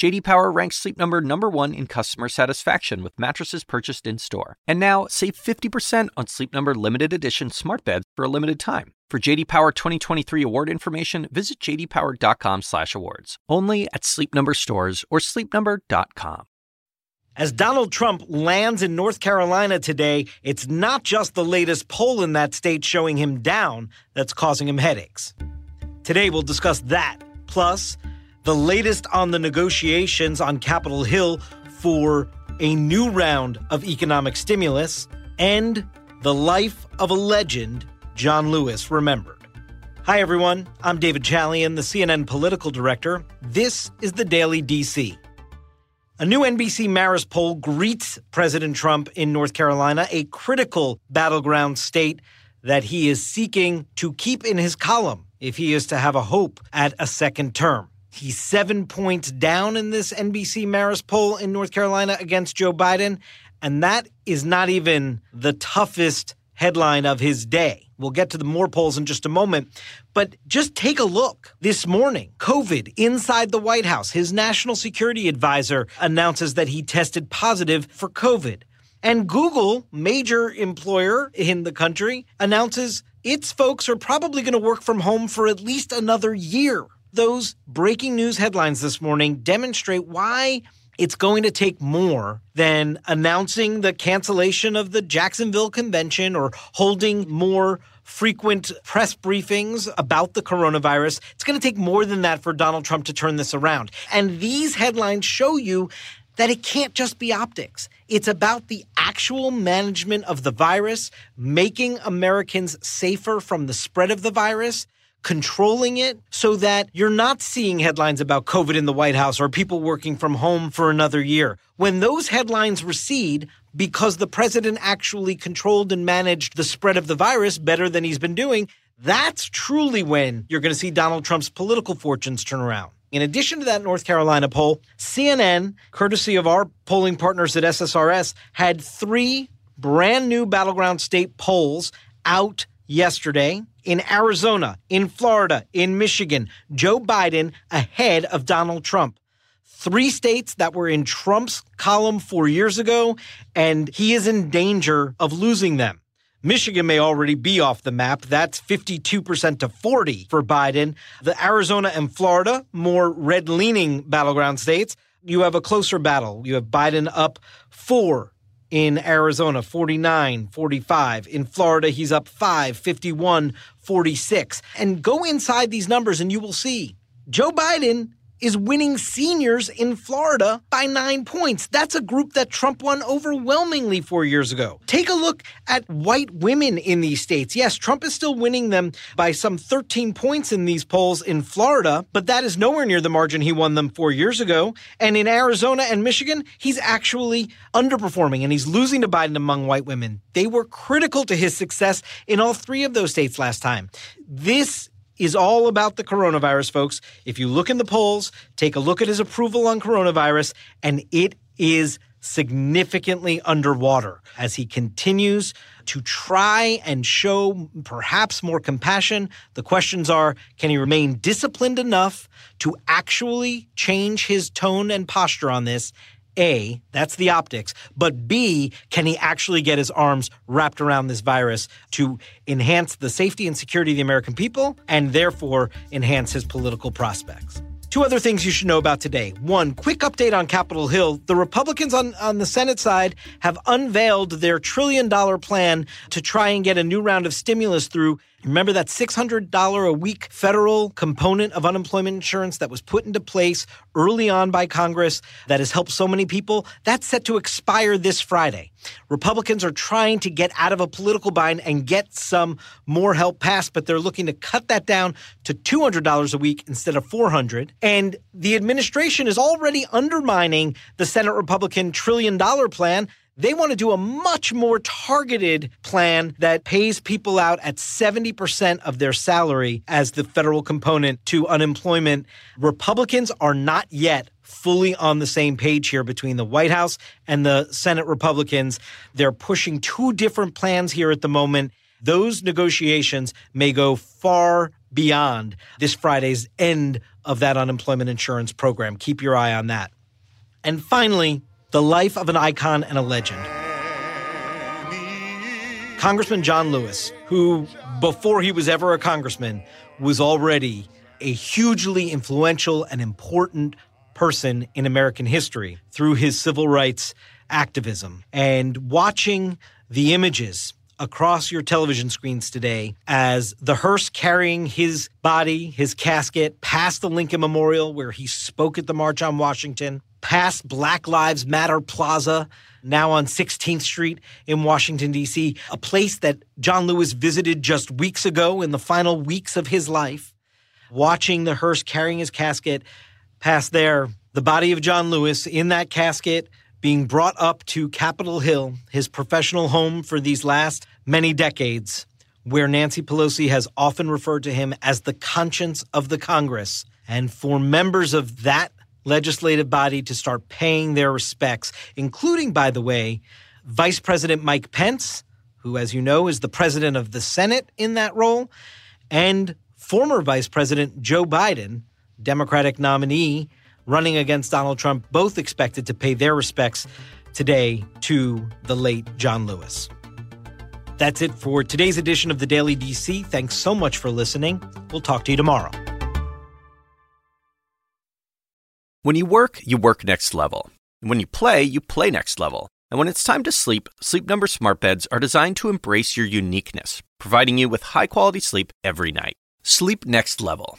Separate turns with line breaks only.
JD Power ranks Sleep Number number 1 in customer satisfaction with mattresses purchased in-store. And now, save 50% on Sleep Number limited edition smart beds for a limited time. For JD Power 2023 award information, visit jdpower.com/awards. Only at Sleep Number stores or sleepnumber.com.
As Donald Trump lands in North Carolina today, it's not just the latest poll in that state showing him down that's causing him headaches. Today we'll discuss that, plus the latest on the negotiations on Capitol Hill for a new round of economic stimulus, and the life of a legend John Lewis remembered. Hi, everyone. I'm David Chalian, the CNN political director. This is the Daily DC. A new NBC Marist poll greets President Trump in North Carolina, a critical battleground state that he is seeking to keep in his column if he is to have a hope at a second term. He's seven points down in this NBC Marist poll in North Carolina against Joe Biden, and that is not even the toughest headline of his day. We'll get to the more polls in just a moment. But just take a look. This morning, COVID inside the White House. His national security advisor announces that he tested positive for COVID. And Google, major employer in the country, announces its folks are probably going to work from home for at least another year. Those breaking news headlines this morning demonstrate why it's going to take more than announcing the cancellation of the Jacksonville convention or holding more frequent press briefings about the coronavirus. It's going to take more than that for Donald Trump to turn this around. And these headlines show you that it can't just be optics. It's about the actual management of the virus, making Americans safer from the spread of the virus controlling it so that you're not seeing headlines about COVID in the White House or people working from home for another year. When those headlines recede, because the president actually controlled and managed the spread of the virus better than he's been doing, that's truly when you're going to see Donald Trump's political fortunes turn around. In addition to that North Carolina poll, CNN, courtesy of our polling partners at SSRS, had three brand new battleground state polls out yesterday in Arizona, in Florida, in Michigan, Joe Biden ahead of Donald Trump. Three states that were in Trump's column four years ago, and he is in danger of losing them. Michigan may already be off the map. That's 52% to 40 for Biden. The Arizona and Florida, more red leaning battleground states, you have a closer battle. You have Biden up four in Arizona, 49, 45. In Florida, he's up 5, 51, 46. And go inside these numbers and you will see Joe Biden is winning seniors in Florida by nine points. That's a group that Trump won overwhelmingly four years ago. Take a look at white women in these states. Yes, Trump is still winning them by some 13 points in these polls in Florida, but that is nowhere near the margin he won them four years ago. And in Arizona and Michigan, he's actually underperforming and he's losing to Biden among white women. They were critical to his success in all three of those states last time. This is all about the coronavirus, folks. If you look in the polls, take a look at his approval on coronavirus, and it is significantly underwater as he continues to try and show perhaps more compassion. The questions are can he remain disciplined enough to actually change his tone and posture on this? A, that's the optics, but B, can he actually get his arms wrapped around this virus to enhance the safety and security of the American people and therefore enhance his political prospects? Two other things you should know about today. One, quick update on Capitol Hill. The Republicans on, on the Senate side have unveiled their trillion dollar plan to try and get a new round of stimulus through Remember that $600 a week federal component of unemployment insurance that was put into place early on by Congress that has helped so many people? That's set to expire this Friday. Republicans are trying to get out of a political bind and get some more help passed, but they're looking to cut that down to $200 a week instead of 400. And the administration is already undermining the Senate Republican trillion dollar plan They want to do a much more targeted plan that pays people out at 70% of their salary as the federal component to unemployment. Republicans are not yet fully on the same page here between the White House and the Senate Republicans. They're pushing two different plans here at the moment. Those negotiations may go far beyond this Friday's end of that unemployment insurance program. Keep your eye on that. And finally, the life of an icon and a legend. Congressman John Lewis, who, before he was ever a congressman, was already a hugely influential and important person in American history through his civil rights activism. And watching the images across your television screens today as the hearse carrying his body, his casket, past the Lincoln Memorial where he spoke at the March on Washington, past Black Lives Matter Plaza, now on 16th Street in Washington, D.C., a place that John Lewis visited just weeks ago in the final weeks of his life. Watching the hearse carrying his casket past there, the body of John Lewis in that casket being brought up to Capitol Hill, his professional home for these last many decades, where Nancy Pelosi has often referred to him as the conscience of the Congress. And for members of that legislative body to start paying their respects, including, by the way, Vice President Mike Pence, who, as you know, is the president of the Senate in that role, and former Vice President Joe Biden, Democratic nominee running against Donald Trump, both expected to pay their respects today to the late John Lewis. That's it for today's edition of the Daily DC. Thanks so much for listening. We'll talk to you tomorrow.
When you work, you work next level. When you play, you play next level. And when it's time to sleep, Sleep Number smart beds are designed to embrace your uniqueness, providing you with high-quality sleep every night. Sleep next level.